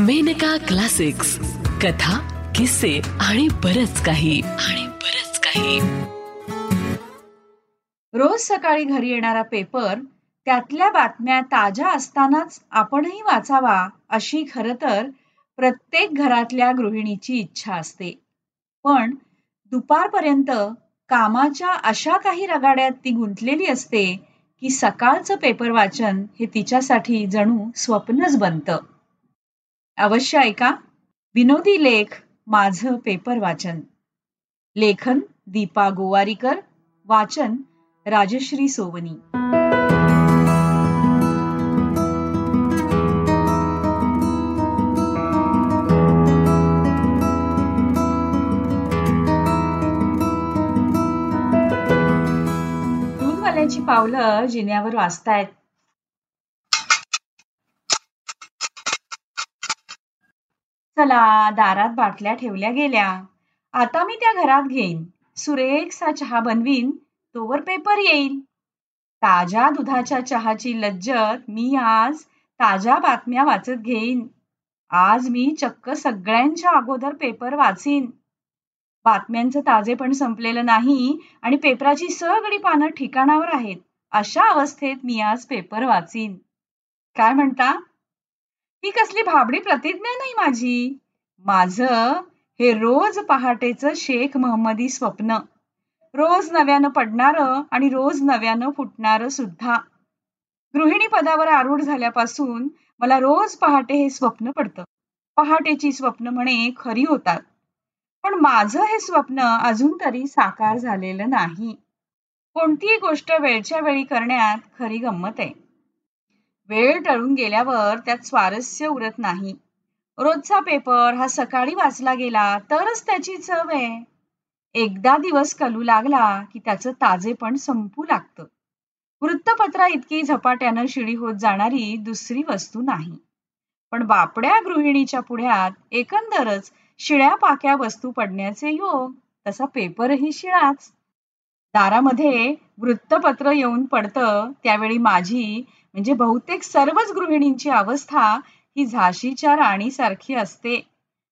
Maneka classics कथा किस्से आणि बरच काही. आणि बरच काही. रोज सकाळी घरी येणारा पेपर त्यातल्या बातम्या ताज्या असतानाच आपणही वाचावा अशी खर तर प्रत्येक घरातल्या गृहिणीची इच्छा असते. पण दुपारपर्यंत कामाच्या अशा काही रगाड्यात ती गुंतलेली असते की सकाळचं पेपर वाचन हे तिच्यासाठी जणू स्वप्नच बनतं. अवश्य ऐका. विनोदी लेख माझं पेपर वाचन. लेखन दीपा गोवारीकर. वाचन राजश्री सोवनी. दूधवाल्याची पावलं जिन्यावर वाचतायत चला दारात बाटल्या ठेवल्या गेल्या. आता मी त्या घरात घेईन. सुरेखसा चहा बनवीन तोवर पेपर येईल. ताज्या दुधाच्या चहाची लज्जत मी आज ताज्या बातम्या वाचत घेईन. आज मी चक्क सगळ्यांच्या अगोदर पेपर वाचीन. बातम्यांचं ताजे पण संपलेलं नाही आणि पेपराची सगळी पानं ठिकाणावर आहेत. अशा अवस्थेत मी आज पेपर वाचीन. काय म्हणता? ही कसली भाबडी प्रतिज्ञा नाही माझी? माझं हे रोज पहाटेचं शेख महम्मदी स्वप्न. रोज नव्यानं पडणार आणि रोज नव्यानं फुटणार सुद्धा. गृहिणी पदावर आरूढ झाल्यापासून मला रोज पहाटे हे स्वप्न पडतं. पहाटेची स्वप्न म्हणे खरी होतात. पण माझं हे स्वप्न अजून तरी साकार झालेलं नाही. कोणतीही गोष्ट वेळच्या वेळी करण्यात खरी गंमत आहे. वेळ टळून गेल्यावर त्यात स्वारस्य उरत नाही. रोजचा पेपर हा सकाळी वाचला गेला तरच त्याची चव आहे. एकदा दिवस कलू लागला की त्याचं ताजेपण संपू लागतं. वृत्तपत्रा इतकी झपाट्यानं शिडी होत जाणारी दुसरी वस्तू नाही. पण बापड्या गृहिणीच्या पुढ्यात एकंदरच शिळ्या पाक्या वस्तू पडण्याचे योग तसा पेपरही शिळाच. दारामध्ये वृत्तपत्र येऊन पडतं त्यावेळी माझी म्हणजे बहुतेक सर्वच गृहिणींची अवस्था ही झाशीच्या राणीसारखी असते.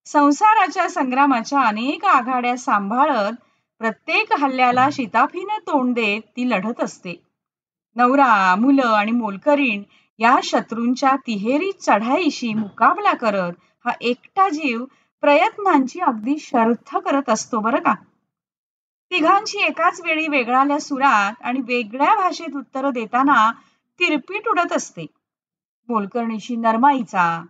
संसाराच्या संग्रामाच्या अनेक आघाड्या सांभाळत प्रत्येक हल्ल्याला शिताफीनं तोंड देत ती लढत असते. नवरा मुलं आणि मोलकरीण या शत्रूंच्या तिहेरी चढाईशी मुकाबला करत हा एकटा जीव प्रयत्नांची अगदी शर्थ करत असतो बरं का? तिघांची एकाच वेळी वेगळाल्या सुरात आणि वेगळ्या भाषेत उत्तर देताना तिरपीट उडत असते. बोलकर्णीशी नरमाईचा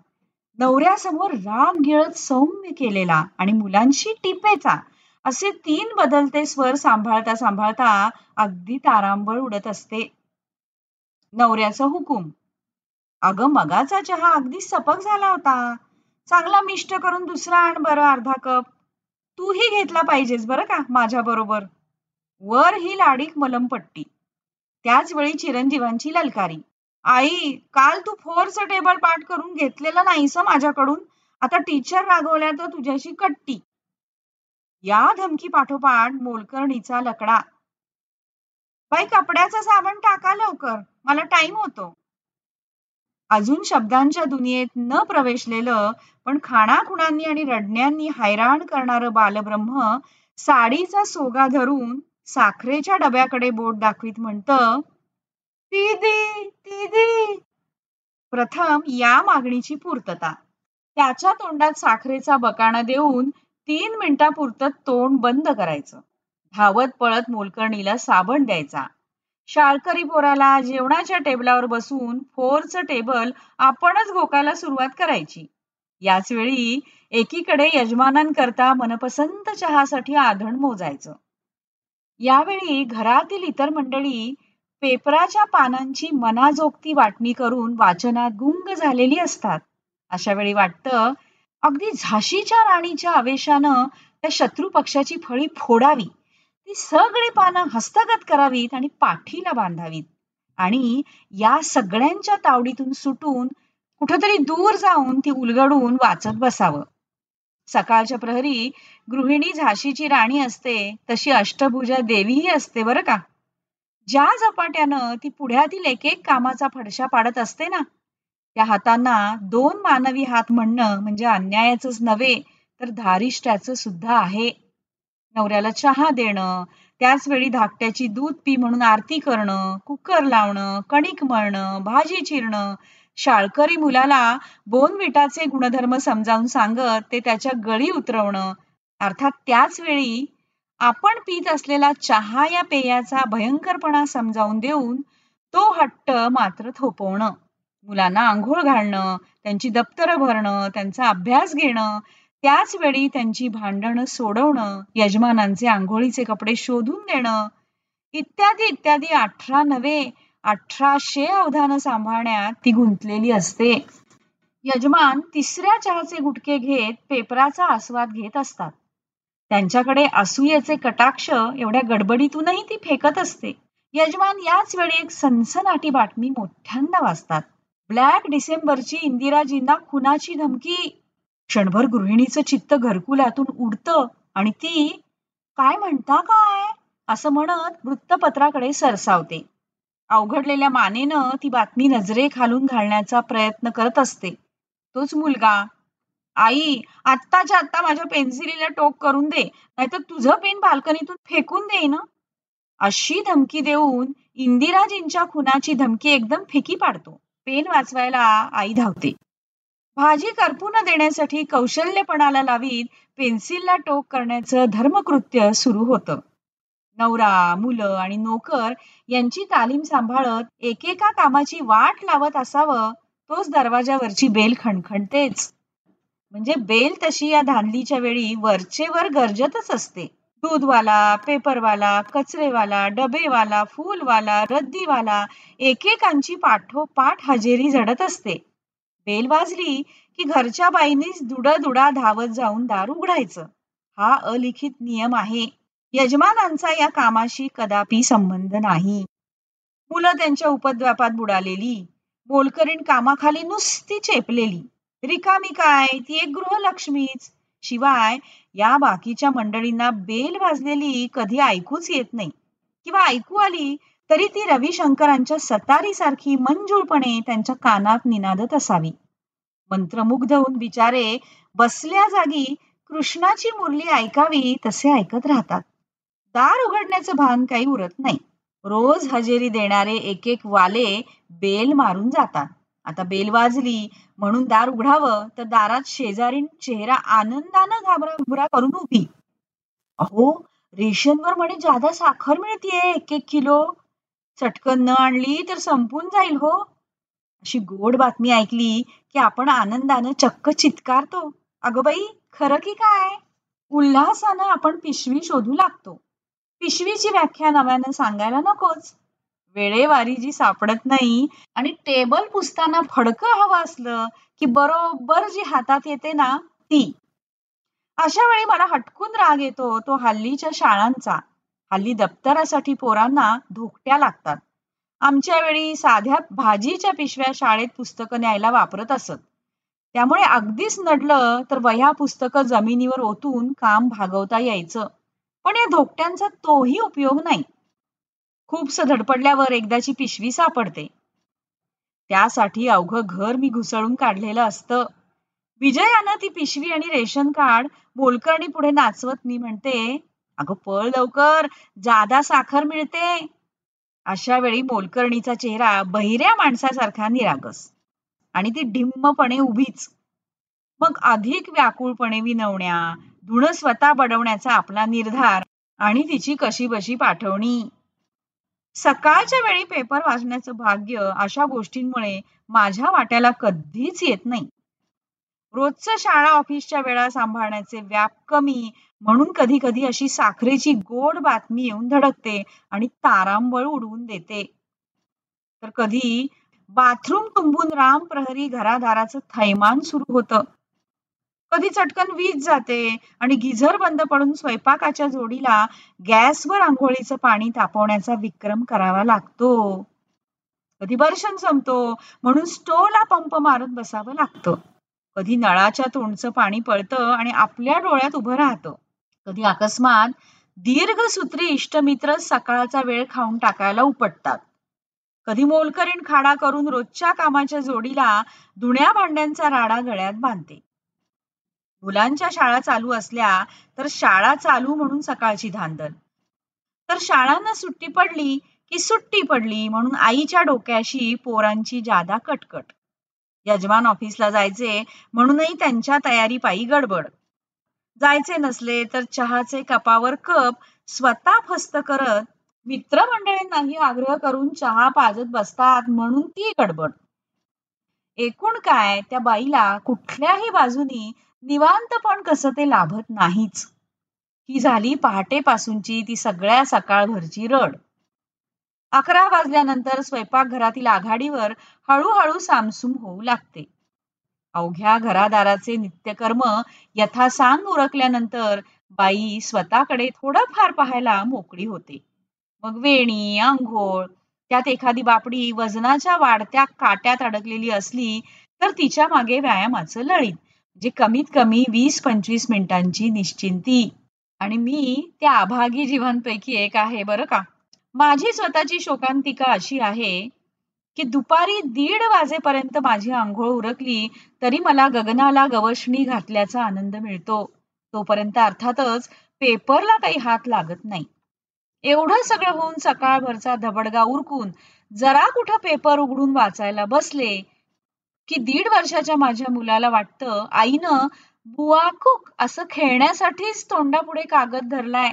नवऱ्यासमोर राग गिळत सौम्य केलेला आणि मुलांशी टिपेचा असे तीन बदलते स्वर सांभाळता सांभाळता अगदी तारांबळ उडत असते. नवऱ्याचा हुकूम अगं मगाचा चहा अगदी सपक झाला होता. चांगला मिष्ट करून दुसरा आण बरं अर्धा कप. तूही घेतला पाहिजेस बरं का माझ्या बरोबर वर ही लाडीक मलमपट्टी. त्याच वेळी चिरंजीवांची ललकारी. आई काल तू फोरचं टेबल पाठ करून घेतलेलं नाहीस माझ्याकडून. आता टीचर रागवल्या तर तुझ्याशी कट्टी. या धमकी पाठोपाठ मोलकर्णीचा लकडा. बाई कपड्याचं साबण टाका लवकर. मला टाइम होतो. अजून शब्दांच्या दुनियेत न प्रवेशलेलं पण खाणाखुणांनी आणि रडण्यांनी हैराण करणारं बालब्रह्म साडीचा सोगा धरून साखरेच्या डब्याकडे बोट दाखवीत म्हणतं प्रथम या मागणीची पूर्तता. त्याच्या तोंडात साखरेचा बकाणा देऊन तीन मिनिटापुरतं तोंड बंद करायचं. धावत पळत मोलकर्णीला साबण द्यायचा. शाळकरी पोराला जेवणाच्या टेबलावर बसून फोरचं टेबल आपणच घोकायला सुरुवात करायची. याच वेळी एकीकडे यजमानांकरता मनपसंत चहासाठी आधण मोजायचं. यावेळी घरातील इतर मंडळी पेपराच्या पानांची मनाजोगती वाटणी करून वाचनात गुंग झालेली असतात. अशा वेळी वाटतं अगदी झाशीच्या राणीच्या आवेशानं त्या शत्रू पक्षाची फळी फोडावी. ती सगळी पानं हस्तगत करावीत आणि पाठीला बांधावीत. आणि या सगळ्यांच्या तावडीतून सुटून कुठंतरी दूर जाऊन ती उलगडून वाचत बसावं. सकाळच्या प्रहरी गृहिणी झाशीची राणी असते तशी अष्टभुजा देवीही असते बरं का? ज्या झपाट्यानं ती पुढ्यातील एक एक कामाचा फडशा पाडत असते ना त्या हातांना दोन मानवी हात म्हणणं म्हणजे अन्यायाचंच नव्हे तर धारिष्ट्याचं सुद्धा आहे. नवऱ्याला चहा देणं त्याच वेळी धाकट्याची दूध पी म्हणून आरती करणं कुकर लावणं कणिक मळणं भाजी चिरणं शाळकरी मुलाला बोनविटाचे गुणधर्म समजावून सांगत ते त्याच्या गळी उतरवणं. अर्थात त्याच वेळी आपण पीत असलेला चहा या पेयाचा भयंकरपणा समजावून देऊन तो हट्ट मात्र थोपवणं. मुलांना आंघोळ घालणं त्यांची दप्तरं भरणं त्यांचा अभ्यास घेणं त्याच वेळी त्यांची भांडणं सोडवणं यजमानांचे आंघोळीचे कपडे शोधून देणं. इत्यादी इत्यादी अठरा नवे अठराशे अवधानं सांभाळण्यात ती गुंतलेली असते. यजमान तिसऱ्या चहाचे गुटके घेत पेपराचा आस्वाद घेत असतात. त्यांच्याकडे असूयेचे कटाक्ष एवढ्या गडबडीतूनही ती फेकत असते. यजमान याच वेळी एक सनसनाटी बातमी मोठ्यांदा वाचतात. ब्लॅक डिसेंबरची इंदिराजींना खुनाची धमकी. क्षणभर गृहिणीचं चित्त घरकुलातून उडतं आणि ती काय म्हणता काय? असं म्हणत वृत्तपत्राकडे सरसावते. अवघडलेल्या मानेनं ती बातमी नजरे खालून घालण्याचा प्रयत्न करत असते. तोच मुलगा आई आत्ताच्या आत्ता माझ्या पेन्सिलीला टोक करून दे नाहीतर तुझं पेन बाल्कनीतून फेकून दे ना. अशी धमकी देऊन इंदिराजींच्या खुनाची धमकी एकदम फिकी पाडतो. पेन वाचवायला आई धावते. भाजी करपू न देण्यासाठी कौशल्यपणाला लावीत पेन्सिलला टोक करण्याचं धर्मकृत्य सुरू होतं. नवरा मुलं आणि नोकर यांची तालीम सांभाळत एकेका कामाची वाट लावत असावं तोच दरवाजावरची बेल खणखणतेच. म्हणजे बेल तशी या धानलीच्या वेळी वरचेवर गरजतच असते. दूधवाला पेपरवाला कचरेवाला डबेवाला फूलवाला रद्दीवाला एकेकांची पाठोपाठ हजेरी झडत असते. बेल वाजली की घरच्या बाईनीच दुडा धावत जाऊन दार उघडायचं. हा अलिखित नियम आहे. यजमानांचा या कामाशी कदापि संबंध नाही. मुलं त्यांच्या उपद्व्यापात बुडालेली मोलकरीण कामाखाली नुसती चेपलेली. रिकामी काय? ती एक गृहलक्ष्मीच. शिवाय या बाकीच्या मंडळींना बेल वाजलेली कधी ऐकूच येत नाही. किंवा ऐकू आली तरी ती रविशंकरांच्या सतारीसारखी मंजूळपणे त्यांच्या कानात निनादत असावी. मंत्रमुग्ध होऊन बिचारे बसल्या जागी कृष्णाची मुरली ऐकावी तसे ऐकत राहतात. दार उघडण्याचं भान काही उरत नाही. रोज हजेरी देणारे एक एक वाले बेल मारून जातात. आता बेल वाजली म्हणून दार उघडावं तर दारात शेजारी चेहरा आनंदानं घाबराघुबरा करून उभी. अहो रेशनवर म्हणे जादा साखर मिळतीये एक एक किलो. चटकन न आणली तर संपून जाईल हो. अशी गोड बातमी ऐकली की आपण आनंदानं चक्क चित्कारतो. अगं बाई खरं की काय? उल्हासानं आपण पिशवी शोधू लागतो. पिशवीची व्याख्या नव्यानं सांगायला नकोच. वेळेवारी जी सापडत नाही आणि टेबल पुसताना फडकं हवं असलं की बरोबर जी हातात येते ना ती. अशा वेळी मला हटकून राग येतो तो हल्लीच्या शाळांचा. हल्ली दप्तरासाठी पोरांना धोकट्या लागतात. आमच्या वेळी साध्या भाजीच्या पिशव्या शाळेत पुस्तकं न्यायला वापरत असत. त्यामुळे अगदीच नडलं तर वह्या पुस्तकं जमिनीवर ओतून काम भागवता यायचं. पण या धोकट्यांचा तोही उपयोग नाही. खूपस धडपडल्यावर एकदाची पिशवी सापडते. त्यासाठी अवघं घर मी घुसळून काढलेलं असतं. विजयानं ती पिशवी आणि रेशन कार्ड मोलकर्णी पुढे नाचवत मी म्हणते अगं पळ लवकर जादा साखर मिळते. अशा वेळी मोलकर्णीचा चेहरा बहिऱ्या माणसासारखा निरागस आणि ती ढिम्मपणे उभीच. मग अधिक व्याकुळपणे विनवण्या धुण स्वतः बडवण्याचा आपला निर्धार आणि तिची कशी बशी पाठवणी. सकाळच्या वेळी पेपर वाचण्याचं भाग्य अशा गोष्टींमुळे माझ्या वाट्याला कधीच येत नाही. रोजचं शाळा ऑफिसच्या वेळा सांभाळण्याचे व्याप कमी म्हणून कधी कधी अशी साखरेची गोड बातमी येऊन धडकते आणि तारांबळ उडवून देते. तर कधी बाथरूम तुंबून राम प्रहरी घरादाराचं थैमान सुरू होतं. कधी चटकन वीज जाते आणि गिझर बंद पडून स्वयंपाकाच्या जोडीला गॅसवर आंघोळीचं पाणी तापवण्याचा विक्रम करावा लागतो. कधी बर्शन संपतो म्हणून स्टोला पंप मारत बसावं लागतं. कधी नळाच्या तोंडचं पाणी पळतं आणि आपल्या डोळ्यात उभं राहतं. कधी अकस्मात दीर्घसूत्री इष्टमित्र सकाळचा वेळ खाऊन टाकायला उपटतात. कधी मोलकरीण खाडा करून रोजच्या कामाच्या जोडीला धुण्या भांड्यांचा राडा गळ्यात बांधते. मुलांच्या शाळा चालू असल्या तर शाळा चालू म्हणून सकाळची धांदल. तर शाळांना सुट्टी पडली की सुट्टी पडली म्हणून आईच्या डोक्याशी पोरांची जादा कटकट. यजमान ऑफिसला जायचे म्हणूनही त्यांच्या तयारी पायी गडबड. जायचे नसले तर चहाचे कपावर कप स्वतः फस्त करत मित्रमंडळींनाही आग्रह करून चहा पाजत बसतात म्हणून ती गडबड. एकूण काय त्या बाईला कुठल्याही बाजूनी निवांत पण कसं ते लाभत नाहीच. ही झाली पहाटेपासूनची ती सगळ्या सकाळभरची रड. अकरा वाजल्यानंतर स्वयंपाकघरातील आघाडीवर हळूहळू सामसूम होऊ लागते. अवघ्या घरादाराचे नित्यकर्म यथासांग उरकल्यानंतर बाई स्वतःकडे थोडंफार पाहायला मोकळी होते. मग वेणी आंघोळ त्यात एखादी बापडी वजनाच्या वाढत्या काट्यात अडकलेली असली तर तिच्यामागे व्यायामाचं लळीत. जी कमीत कमी वीस पंचवीस मिनिटांची निश्चिंती. आणि मी त्या अभागी जीवांपैकी एक आहे बरं का? माझी स्वतःची शोकांतिका अशी आहे की दुपारी दीड वाजेपर्यंत माझी आंघोळ उरकली तरी मला गगनाला गवशणी घातल्याचा आनंद मिळतो. तोपर्यंत अर्थातच पेपरला काही हात लागत नाही. एवढं सगळं होऊन सकाळभरचा धबडगा उरकून जरा कुठं पेपर उघडून वाचायला बसले की दीड वर्षाच्या माझ्या मुलाला वाटतं आईनं बुवाकुक असं खेळण्यासाठीच तोंडापुढे कागद धरलाय.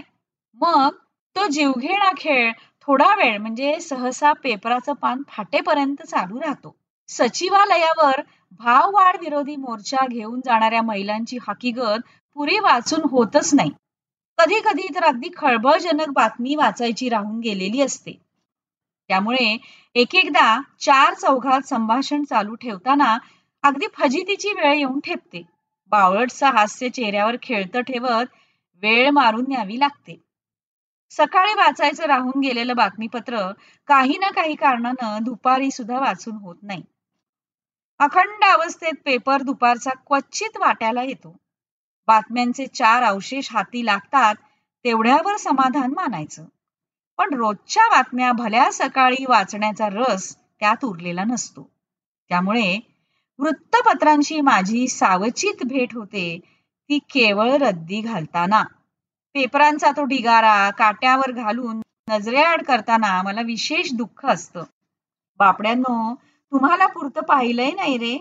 मग तो जीवघेणा खेळ थोडा वेळ म्हणजे सहसा पेपराचं पान फाटेपर्यंत चालू राहतो. सचिवालयावर भाववाढ विरोधी मोर्चा घेऊन जाणाऱ्या महिलांची हकीकत पुरी वाचून होतच नाही. कधी कधी तर अगदी खळबळजनक बातमी वाचायची राहून गेलेली असते. त्यामुळे एक एकदा चार चौघात संभाषण चालू ठेवताना अगदी फजितीची वेळ येऊन ठेपते. बावळटचा हास्य चेहऱ्यावर खेळतं ठेवत वेळ मारून न्यावी लागते. सकाळी वाचायचं राहून गेलेलं बातमीपत्र काही ना काही कारणानं दुपारी सुद्धा वाचून होत नाही. अखंड अवस्थेत पेपर दुपारचा क्वचित वाट्याला येतो. बातम्यांचे चार अवशेष हाती लागतात तेवढ्यावर समाधान मानायचं. पण रोजच्या बातम्या भल्या सकाळी वाचण्याचा रस त्यात उरलेला नसतो. त्यामुळे वृत्तपत्रांशी माझी सावचित भेट होते ती केवळ रद्दी घालताना. पेपरांचा तो ढिगारा काट्यावर घालून नजरेआड करताना मला विशेष दुःख असतं. बापड्यांनो तुम्हाला पुरतं पाहिलंय नाही रे?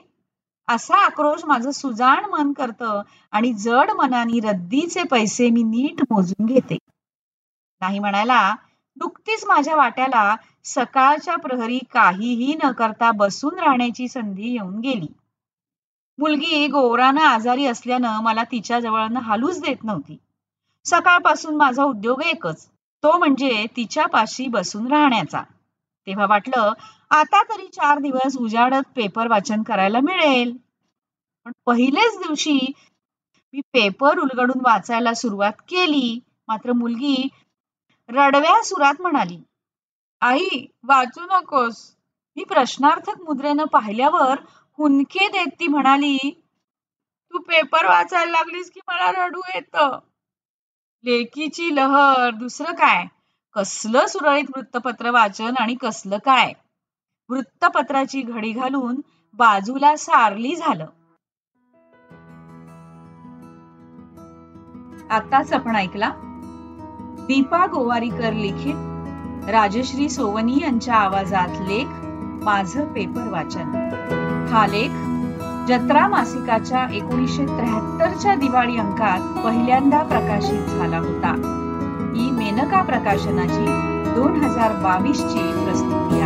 असा आक्रोश माझं सुजाण मन करतं आणि जड मनाने रद्दीचे पैसे मी नीट मोजून घेते. नाही म्हणायला नुकतीच माझ्या वाट्याला सकाळच्या प्रहरी काहीही न करता बसून राहण्याची संधी येऊन गेली. मुलगी गोरानं आजारी असल्यानं मला तिच्या जवळनं हालूच देत नव्हती. सकाळपासून माझा उद्योग एकच तो म्हणजे तिच्या पाशी बसून राहण्याचा. तेव्हा वाटलं आता तरी चार दिवस उजाडत पेपर वाचन करायला मिळेल. पण पहिलेच दिवशी मी पेपर उलगडून वाचायला सुरुवात केली. मात्र मुलगी रडव्या सुरात म्हणाली आई वाचू नकोस. मी प्रश्नार्थक मुद्रेनं पाहिल्यावर हुनके देत ती म्हणाली तू पेपर वाचायला लागलीस की मला रडू येत? लेकीची लहर दुसरं काय? कसलं सुरळीत वृत्तपत्र वाचन आणि कसलं काय? वृत्तपत्राची घडी घालून बाजूला सारली झालं. आताच आपण ऐकला दीपा गोवारीकर लिखित राजश्री सोवनी यांच्या आवाजात लेख माझं पेपर वाचन. हा लेख जत्रा मासिकाच्या एकोणीसशे त्र्याहत्तरच्या दिवाळी अंकात पहिल्यांदा प्रकाशित झाला होता. ही मेनका प्रकाशनाची दोन हजार बावीस ची प्रस्तुती आहे.